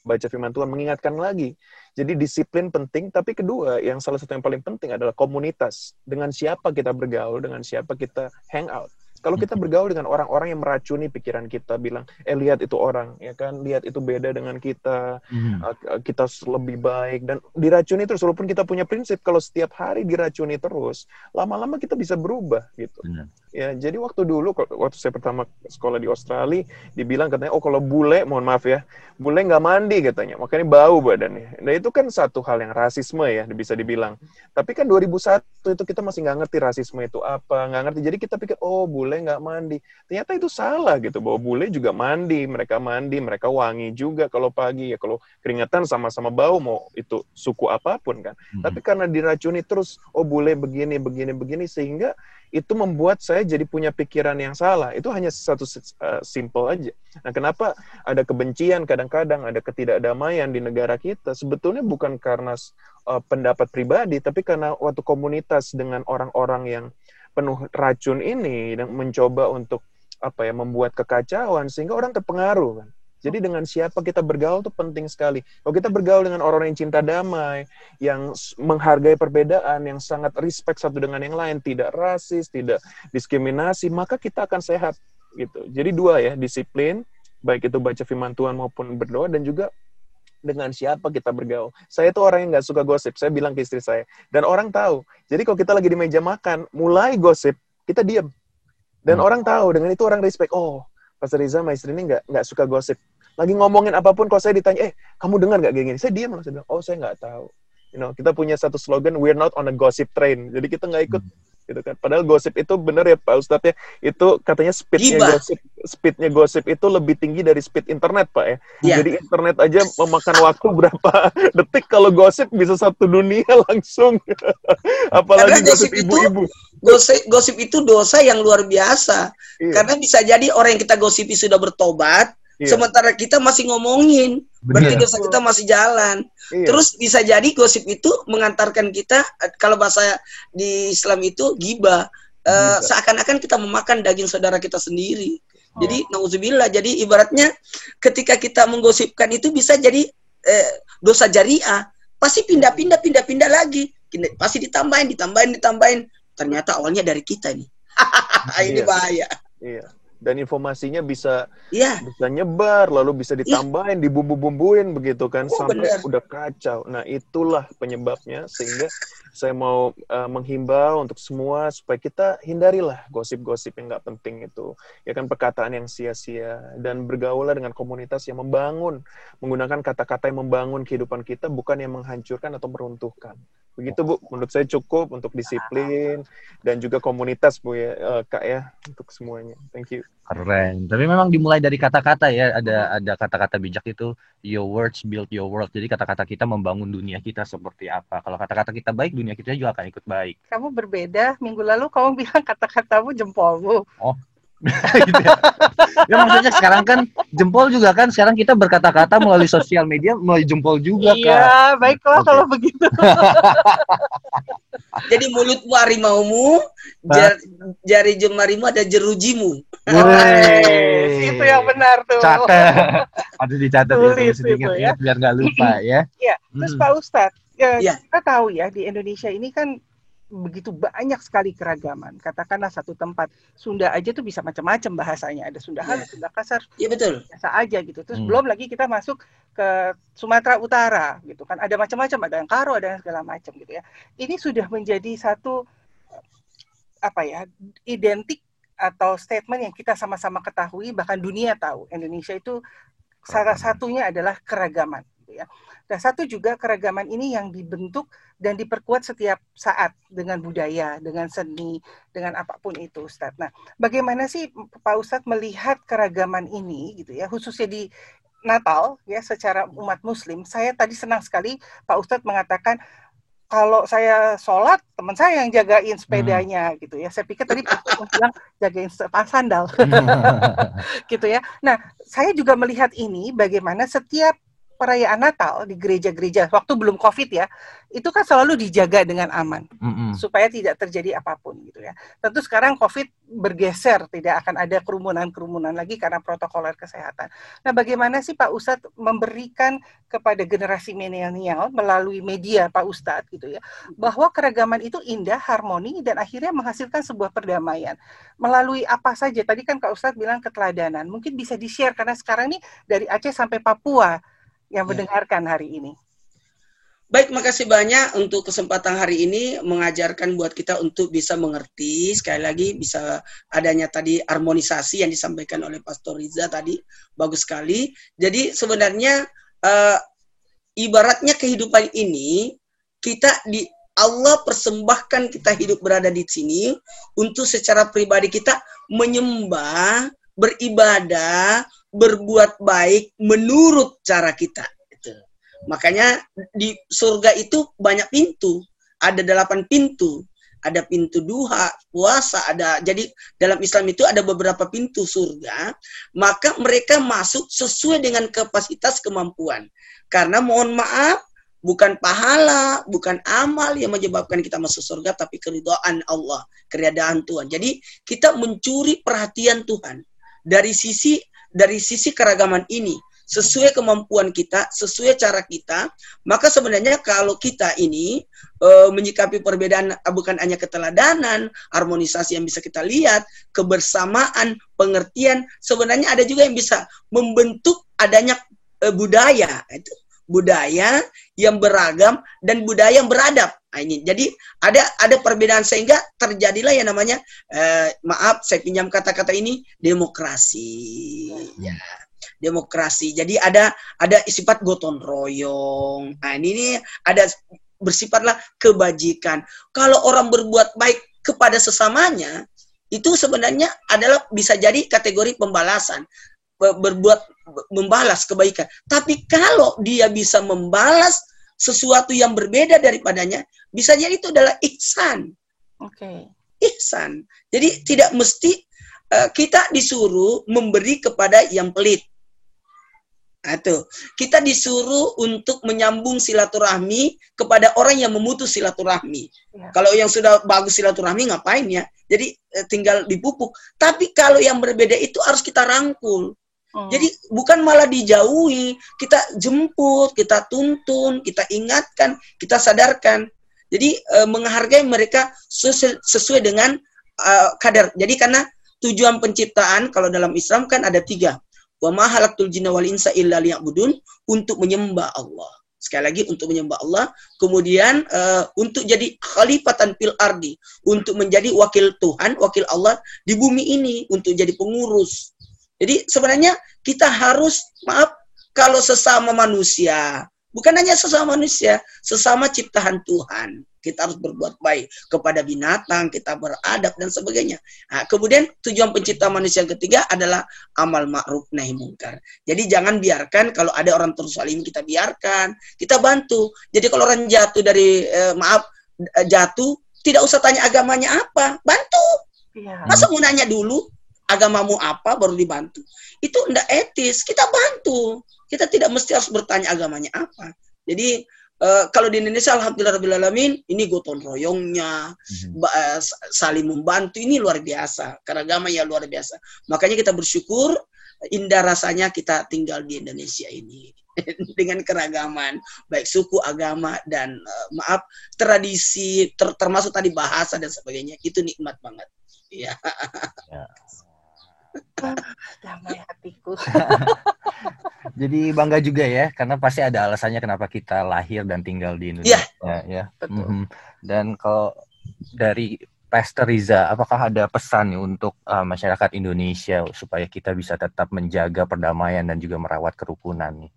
Baca firman Tuhan mengingatkan lagi. Jadi disiplin penting, tapi kedua yang salah satu yang paling penting adalah komunitas. Dengan siapa kita bergaul, dengan siapa kita hang out. Kalau kita bergaul dengan orang-orang yang meracuni pikiran kita, bilang, eh lihat itu orang, ya kan, lihat itu beda dengan kita, Mhm. uh, kita lebih baik dan diracuni terus walaupun kita punya prinsip kalau setiap hari diracuni terus lama-lama kita bisa berubah gitu Benar. Ya jadi waktu dulu waktu saya pertama sekolah di Australia dibilang katanya oh kalau bule mohon maaf ya bule nggak mandi katanya. Makanya bau badannya. Nah itu kan satu hal yang rasisme ya bisa dibilang. Tapi kan 2001 itu kita masih nggak ngerti rasisme itu apa nggak ngerti. Jadi kita pikir oh bule nggak mandi. Ternyata itu salah gitu bahwa bule juga mandi mereka mandi mereka wangi juga kalau pagi. Ya kalau keringetan sama-sama bau mau itu suku apa pun kan. Mhm. tapi karena diracuni terus oh bule begini begini begini sehingga itu membuat saya jadi punya pikiran yang salah. Itu hanya satu uh, simple aja. Nah kenapa ada kebencian kadang-kadang ada ketidakdamaian di negara kita? Sebetulnya bukan karena uh, pendapat pribadi tapi karena waktu komunitas dengan orang-orang yang penuh racun ini dan mencoba untuk apa ya membuat kekacauan sehingga orang terpengaruh kan jadi dengan siapa kita bergaul itu penting sekali. Kalau kita bergaul dengan orang-orang yang cinta damai, yang menghargai perbedaan, yang sangat respect satu dengan yang lain, tidak rasis, tidak diskriminasi, maka kita akan sehat gitu. Jadi dua ya, disiplin, baik itu baca firman Tuhan maupun berdoa dan juga dengan siapa kita bergaul. Saya itu orang yang nggak suka gosip. Saya bilang ke istri saya. Dan orang tahu. Jadi kalau kita lagi di meja makan, mulai gosip, kita diam. Dan Hmm. orang tahu. Dengan itu orang respect. Oh, Pastor Riza sama istri ini nggak nggak suka gosip. Lagi ngomongin apa pun, kalau saya ditanya, eh, kamu dengar nggak gini? Saya diam langsung bilang, oh, saya nggak tahu. You know, kita punya satu slogan, we're not on a gossip train. Jadi kita nggak ikut gitu kan. Padahal gosip itu benar ya Pak Ustadz ya, itu katanya speednya gosip, speednya gosip itu lebih tinggi dari speed internet Pak ya. Iya. Jadi internet aja memakan waktu berapa detik kalau gosip bisa satu dunia langsung. Apalagi Karena gosip ibu-ibu. Gosip, gosip itu dosa yang luar biasa. Iya, Karena bisa jadi orang yang kita gosipi sudah bertobat, iya, sementara kita masih ngomongin. Berarti dosa kita masih jalan. iya. Terus bisa jadi gosip itu mengantarkan kita, eh, kalau bahasa di Islam itu gibah. Eh, Gibah. seakan-akan kita memakan daging saudara kita sendiri. Oh. Jadi nauzubillah. Jadi ibaratnya ketika kita menggosipkan itu bisa jadi eh, dosa jariah. Pasti pindah-pindah pindah-pindah lagi. Pindah- Pasti ditambahin, ditambahin, ditambahin. Ternyata awalnya dari kita nih. ini Iya. bahaya. Iya. Dan informasinya bisa Iya. bisa nyebar, lalu bisa ditambahin, dibumbu-bumbuin begitu kan Oh, sampai benar. udah kacau. Nah itulah penyebabnya sehingga saya mau uh, menghimbau untuk semua supaya kita hindarilah gosip-gosip yang nggak penting itu, ya kan perkataan yang sia-sia dan bergaulah dengan komunitas yang membangun, menggunakan kata-kata yang membangun kehidupan kita bukan yang menghancurkan atau meruntuhkan. Begitu Bu, menurut saya cukup untuk disiplin dan juga komunitas Bu ya, eh, Kak ya, untuk semuanya. Thank you. Keren. Tapi memang dimulai dari kata-kata ya. Ada ada kata-kata bijak itu your words build your world. Jadi kata-kata kita membangun dunia kita seperti apa. Kalau kata-kata kita baik, dunia kita juga akan ikut baik. Kamu berbeda. Minggu lalu kamu bilang kata-katamu jempolmu. gitu ya. ya maksudnya sekarang kan jempol juga kan sekarang kita berkata-kata melalui sosial media melalui jempol juga kan. Iya, baiklah Oke. kalau begitu. Jadi mulutmu harimaumu, jar- jari jemarimu ada jerujimu. Wey. itu yang benar tuh. Catat. Harus dicatat Tulis itu sedikit itu ya ya. biar nggak lupa ya. Iya, terus Hmm. Pak Ustadz, ya, Iya. kita tahu ya di Indonesia ini kan begitu banyak sekali keragaman. Katakanlah satu tempat Sunda aja tuh bisa macam-macam bahasanya. Ada Sunda halus, Sunda kasar, Iya betul. biasa aja gitu. Terus Hmm. belum lagi kita masuk ke Sumatera Utara gitu kan. Ada macam-macam, ada yang karo, ada yang segala macam gitu ya. Ini sudah menjadi satu apa ya, identik atau statement yang kita sama-sama ketahui bahkan dunia tahu. Indonesia itu salah satunya adalah keragaman gitu ya. Dan satu juga keragaman ini yang dibentuk dan diperkuat setiap saat dengan budaya, dengan seni, dengan apa pun itu, Ustadz. Nah, bagaimana sih Pak Ustadz melihat keragaman ini gitu ya, khususnya di Natal ya secara umat Muslim. Saya tadi senang sekali Pak Ustadz mengatakan kalau saya sholat teman saya yang jagain sepedanya gitu ya. Saya pikir tadi bilang jagain sandal gitu ya. Nah, saya juga melihat ini bagaimana setiap perayaan Natal di gereja-gereja waktu belum Covid ya, itu kan selalu dijaga dengan aman Mm-mm. supaya tidak terjadi apa pun gitu ya. Tentu sekarang Covid bergeser, tidak akan ada kerumunan-kerumunan lagi karena protokoler kesehatan. Nah, bagaimana sih Pak Ustadz memberikan kepada generasi milenial melalui media Pak Ustadz gitu ya, bahwa keragaman itu indah, harmoni dan akhirnya menghasilkan sebuah perdamaian. Melalui apa saja? Tadi kan Pak Ustadz bilang keteladanan. Mungkin bisa di-share karena sekarang ini dari Aceh sampai Papua yang Ya. mendengarkan hari ini. Baik, makasih banyak untuk kesempatan hari ini mengajarkan buat kita untuk bisa mengerti. Sekali lagi bisa adanya tadi harmonisasi yang disampaikan oleh Pastor Riza tadi bagus sekali. Jadi sebenarnya eh, ibaratnya kehidupan ini kita di Allah persembahkan kita hidup berada di sini untuk secara pribadi kita menyembah, beribadah, berbuat baik menurut cara kita. Itu. Makanya di surga itu banyak pintu, ada delapan pintu, ada pintu duha, puasa, ada jadi dalam Islam itu ada beberapa pintu surga, maka mereka masuk sesuai dengan kapasitas kemampuan. Karena mohon maaf, bukan pahala, bukan amal yang menyebabkan kita masuk surga, tapi keridhaan Allah, keridhaan Tuhan. Jadi kita mencuri perhatian Tuhan dari sisi dari sisi keragaman ini sesuai kemampuan kita, sesuai cara kita, maka sebenarnya kalau kita ini eh, menyikapi perbedaan eh, bukan hanya keteladanan, harmonisasi yang bisa kita lihat, kebersamaan, pengertian, sebenarnya ada juga yang bisa membentuk adanya eh, budaya itu budaya yang beragam dan budaya yang beradab. Nah, ini jadi ada ada perbedaan sehingga terjadilah yang namanya eh, maaf saya pinjam kata-kata ini demokrasi. Ya demokrasi. Jadi ada ada sifat gotong royong. Nah, ini nih ada bersifatlah kebajikan. Kalau orang berbuat baik kepada sesamanya, itu sebenarnya adalah bisa jadi kategori pembalasan. Be- Berbuat membalas kebaikan. Tapi kalau dia bisa membalas sesuatu yang berbeda daripadanya, bisa jadi itu adalah ihsan Oke. ihsan. Jadi tidak mesti eh, kita disuruh memberi kepada yang pelit. Nah, itu. Kita disuruh untuk menyambung silaturahmi kepada orang yang memutus silaturahmi. Ya. Kalau yang sudah bagus silaturahmi ngapain ya? Jadi eh, tinggal dipupuk. Tapi kalau yang berbeda itu harus kita rangkul. Hmm. Jadi bukan malah dijauhi, kita jemput, kita tuntun, kita ingatkan, kita sadarkan. Jadi eh, menghargai mereka sesu- sesuai dengan eh, kadar. Jadi karena tujuan penciptaan kalau dalam Islam kan ada tiga. Wa ma halaktul jinna wal insa illa liya'budun untuk menyembah Allah. Sekali lagi untuk menyembah Allah, kemudian eh, untuk jadi khalifatan fil ardi, untuk menjadi wakil Tuhan, wakil Allah di bumi ini, untuk jadi pengurus. Jadi sebenarnya kita harus maaf kalau sesama manusia Bukan hanya sesama manusia, sesama ciptaan Tuhan. Kita harus berbuat baik kepada binatang, kita beradab dan sebagainya. Nah, kemudian tujuan pencipta manusia yang ketiga adalah amal ma'ruf nahi mungkar. Jadi jangan biarkan kalau ada orang tersalim kita biarkan, kita bantu. Jadi kalau orang jatuh dari eh, maaf eh, jatuh, tidak usah tanya agamanya apa, bantu. Iya. Masa mau nanya dulu agamamu apa baru dibantu? Itu tidak etis. Kita bantu. Kita tidak mesti harus bertanya agamanya apa. Jadi eh, kalau di Indonesia alhamdulillah alamin ini gotong royongnya sa- saling membantu ini luar biasa. Keragaman ya luar biasa. Makanya kita bersyukur indah rasanya kita tinggal di Indonesia ini dengan keragaman baik suku, agama dan eh, maaf tradisi ter- termasuk tadi bahasa dan sebagainya itu nikmat banget. Iya. Damai hatiku. Jadi bangga juga ya, karena pasti ada alasannya kenapa kita lahir dan tinggal di Indonesia. ya. Betul. Mhm. Dan kalau dari Pastor Riza, apakah ada pesan nih untuk uh, masyarakat Indonesia supaya kita bisa tetap menjaga perdamaian dan juga merawat kerukunan nih?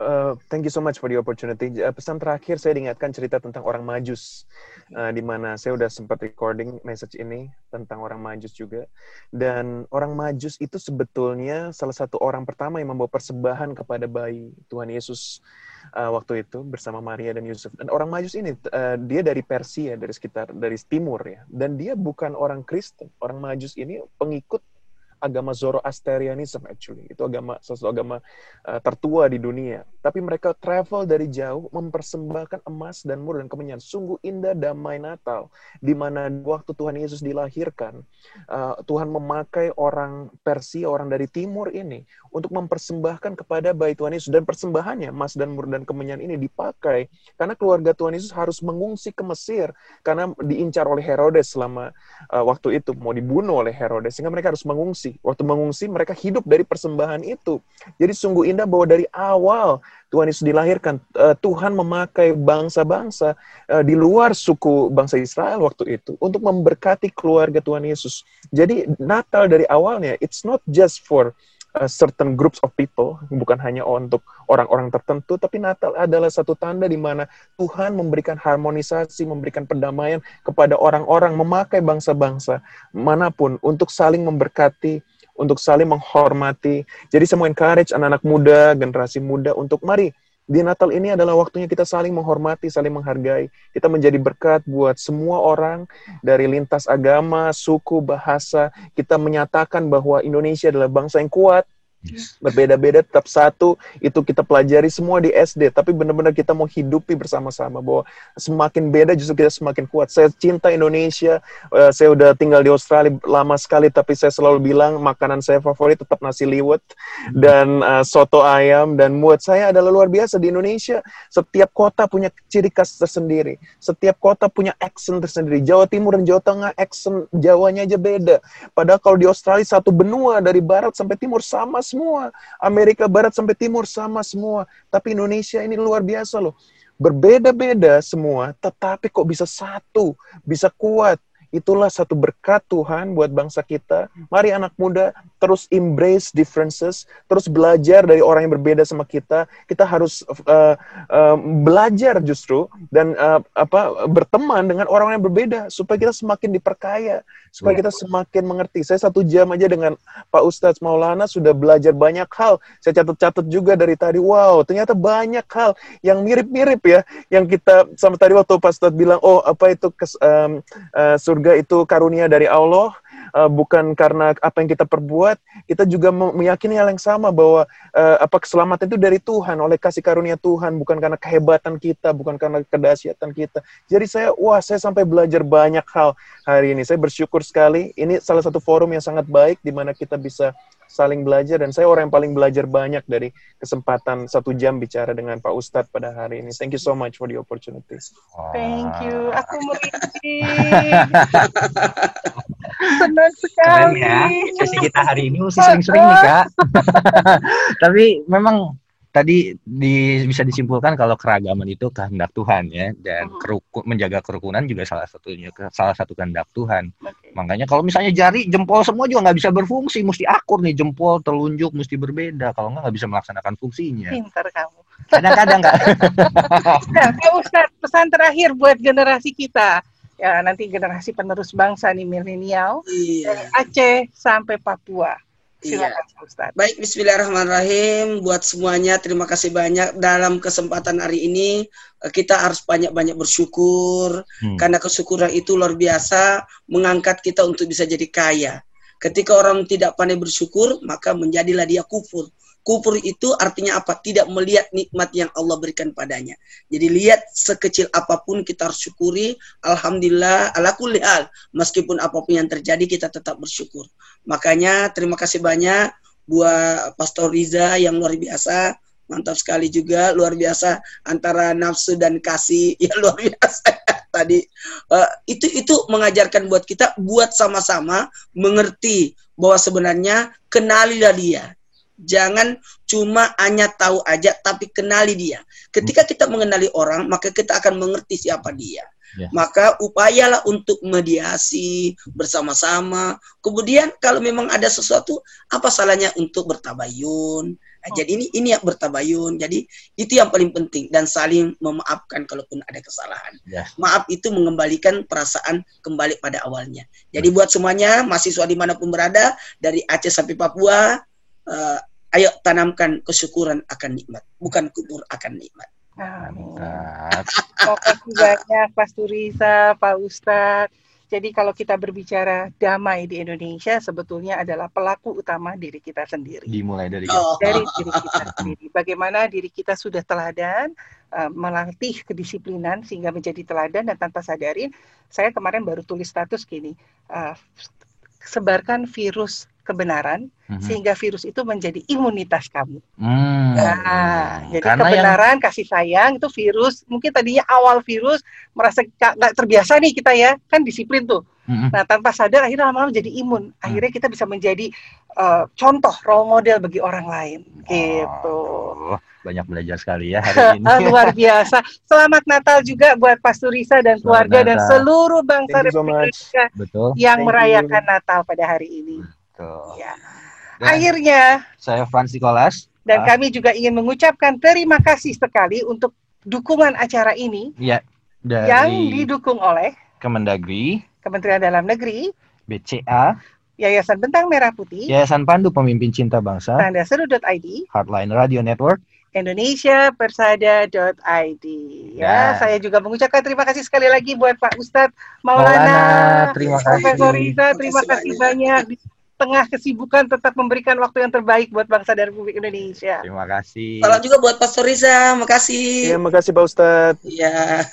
Uh, thank you so much for the opportunity. Uh, pesan terakhir saya diingatkan cerita tentang orang Majus, uh, di mana saya udah sempat recording message ini tentang orang Majus juga. Dan orang Majus itu sebetulnya salah satu orang pertama yang membawa persembahan kepada bayi Tuhan Yesus uh, waktu itu bersama Maria dan Yusuf. Dan orang Majus ini uh, dia dari Persia, dari sekitar dari timur ya. Dan dia bukan orang Kristen. Orang Majus ini pengikut agama Zoroastrianism actually. Itu agama satu agama uh, tertua di dunia. Tapi mereka travel dari jauh mempersembahkan emas dan mur dan kemenyan. Sungguh indah damai Natal di mana waktu Tuhan Yesus dilahirkan, uh, Tuhan memakai orang Persia, orang dari timur ini untuk mempersembahkan kepada bayi Tuhan Yesus dan persembahannya emas dan mur dan kemenyan ini dipakai karena keluarga Tuhan Yesus harus mengungsi ke Mesir karena diincar oleh Herodes selama uh, waktu itu mau dibunuh oleh Herodes sehingga mereka harus mengungsi. Waktu mengungsi mereka hidup dari persembahan itu. Jadi sungguh indah bahwa dari awal Tuhan Yesus dilahirkan uh, Tuhan memakai bangsa-bangsa uh, di luar suku bangsa Israel waktu itu untuk memberkati keluarga Tuhan Yesus. Jadi Natal dari awalnya it's not just for uh, certain groups of people, bukan hanya untuk orang-orang tertentu, tapi Natal adalah satu tanda di mana Tuhan memberikan harmonisasi, memberikan perdamaian kepada orang-orang, memakai bangsa-bangsa mana pun untuk saling memberkati, untuk saling menghormati. Jadi saya mau encourage anak-anak muda, generasi muda untuk mari di Natal ini adalah waktunya kita saling menghormati, saling menghargai. Kita menjadi berkat buat semua orang dari lintas agama, suku, bahasa. Kita menyatakan bahwa Indonesia adalah bangsa yang kuat, berbeda-beda tetap satu itu kita pelajari semua di SD tapi benar-benar kita mau hidupi bersama-sama bahwa semakin beda justru kita semakin kuat. Saya cinta Indonesia uh, saya udah tinggal di Australia lama sekali tapi saya selalu bilang makanan saya favorit tetap nasi liwet dan uh, soto ayam. Dan buat saya adalah luar biasa di Indonesia. Setiap kota punya ciri khas tersendiri. Setiap kota punya accent tersendiri. Jawa Timur dan Jawa Tengah accent Jawanya aja beda. Padahal kalau di Australia satu benua dari barat sampai timur sama semua. Amerika Barat sampai Timur sama semua. Tapi Indonesia ini luar biasa loh. Berbeda-beda semua, tetapi kok bisa satu, bisa kuat. Itulah satu berkat Tuhan buat bangsa kita. Mari anak muda terus embrace differences, terus belajar dari orang yang berbeda sama kita. Kita harus uh, uh, belajar justru dan uh, apa berteman dengan orang yang berbeda supaya kita semakin diperkaya, supaya kita semakin mengerti. Saya satu jam aja dengan Pak Ustadz Maulana sudah belajar banyak hal. Saya catat-catat juga dari tadi. Wow, ternyata banyak hal yang mirip-mirip ya, yang kita sama tadi waktu Pak Ustadz bilang, oh apa itu kes, um, uh, surga itu karunia dari Allah, uh, bukan karena apa yang kita perbuat, kita juga meyakini hal yang sama bahwa uh, apa keselamatan itu dari Tuhan, oleh kasih karunia Tuhan, bukan karena kehebatan kita, bukan karena kedahsyatan kita. Jadi saya, wah saya sampai belajar banyak hal hari ini. Saya bersyukur sekali. Ini salah satu forum yang sangat baik di mana kita bisa saling belajar dan saya orang yang paling belajar banyak dari kesempatan satu jam bicara dengan Pak Ustadz pada hari ini. Thank you so much for the opportunity. Thank you. Aku merinding. Senang sekali. Keren ya. Sesi kita hari ini mesti sering-sering nih, Kak. Tapi memang tadi di, bisa disimpulkan kalau keragaman itu kehendak Tuhan ya dan Mhm. kerukun, menjaga kerukunan juga salah satunya salah satu kehendak Tuhan. Oke. Makanya kalau misalnya jari, jempol semua juga nggak bisa berfungsi, mesti akur nih jempol, telunjuk mesti berbeda. Kalau nggak nggak bisa melaksanakan fungsinya. Pintar kamu. Kadang-kadang Kak. Nah, Pak Ustadz, pesan terakhir buat generasi kita. Ya, nanti generasi penerus bangsa nih milenial dari Iya. Aceh sampai Papua. Iya. Silakan Ustadz. Baik, Bismillahirrahmanirrahim. Buat semuanya, terima kasih banyak dalam kesempatan hari ini. eh, Kita harus banyak-banyak bersyukur Hmm. karena kesyukuran itu luar biasa mengangkat kita untuk bisa jadi kaya. Ketika orang tidak pandai bersyukur, maka menjadilah dia kufur. Kufur itu artinya apa? Tidak melihat nikmat yang Allah berikan padanya. Jadi lihat sekecil apa pun kita harus syukuri. Alhamdulillah, ala kulli hal. Meskipun apa pun yang terjadi kita tetap bersyukur. Makanya terima kasih banyak buat Pastor Riza yang luar biasa. Mantap sekali juga, luar biasa antara nafsu dan kasih. Ya luar biasa tadi. Eh, itu itu mengajarkan buat kita buat sama-sama mengerti bahwa sebenarnya kenalilah dia. Jangan cuma hanya tahu aja tapi kenali dia. Ketika kita mengenali orang, maka kita akan mengerti siapa dia. Ya. Maka upayalah untuk mediasi bersama-sama. Kemudian kalau memang ada sesuatu, apa salahnya untuk bertabayun? Nah, Jadi ini ini yang bertabayun. Jadi itu yang paling penting dan saling memaafkan kalaupun ada kesalahan. Ya. Maaf itu mengembalikan perasaan kembali pada awalnya. Jadi buat semuanya mahasiswa di mana pun berada dari Aceh sampai Papua, eh, ayo tanamkan kesyukuran akan nikmat, bukan kubur akan nikmat. Amin. Terima kasih banyak Pak Turisa, Pak Ustadz. Jadi kalau kita berbicara damai di Indonesia sebetulnya adalah pelaku utama diri kita sendiri. Dimulai dari Oh. Dari diri kita sendiri. Bagaimana diri kita sudah teladan, eh, melatih kedisiplinan sehingga menjadi teladan dan tanpa sadarin, saya kemarin baru tulis status gini, eh, sebarkan virus kebenaran Mhm. sehingga virus itu menjadi imunitas kamu. Hmm. Nah, jadi Karena yang kebenaran, kasih sayang itu virus. Mungkin tadinya awal virus merasa nggak terbiasa nih kita ya, kan disiplin tuh. Mhm. Nah, tanpa sadar akhirnya lama-lama jadi imun. Akhirnya kita bisa menjadi eh, contoh role model bagi orang lain. Gitu. Oh, banyak belajar sekali ya hari ini. Ah, luar biasa. Selamat Natal juga buat Pasturisa dan Selamat keluarga dan seluruh bangsa you Republik. Indonesia yang Thank you. merayakan Natal pada hari ini. Betul. Ya. Dan Akhirnya saya Frans Nicholas. dan Ah. kami juga ingin mengucapkan terima kasih sekali untuk dukungan acara ini Ya, yang dari didukung oleh Kemendagri, Kementerian Dalam Negeri, BCA, Yayasan Bentang Merah Putih, Yayasan Pandu Pemimpin Cinta Bangsa, tanda seru.id, Hardline Radio Network, Indonesia-Persada.id. Ya, Ya. saya juga mengucapkan terima kasih sekali lagi buat Pak Ustadz Maulana, Maulana, terima Profesor kasih. Riza, terima Terima kasih banyak tengah kesibukan tetap memberikan waktu yang terbaik buat bangsa dan Republik Indonesia. Terima kasih. Salam juga buat Pastor Riza, makasih. Iya, makasih Pak Ustadz. Iya.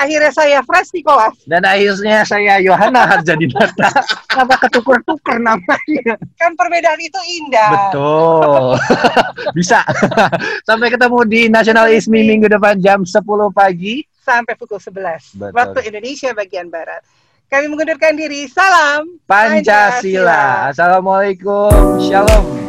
Akhirnya saya Frans Nicholas. Dan akhirnya saya Yohana Harjadinata. Apa ketuker-tuker namanya? Kan perbedaan itu indah. Betul. Bisa. Sampai ketemu di Nasional ISMI minggu depan jam 10 pagi. Sampai pukul 11 Betul. waktu Indonesia bagian barat. Kami mengundurkan diri. Salam Pancasila. Assalamualaikum. Shalom.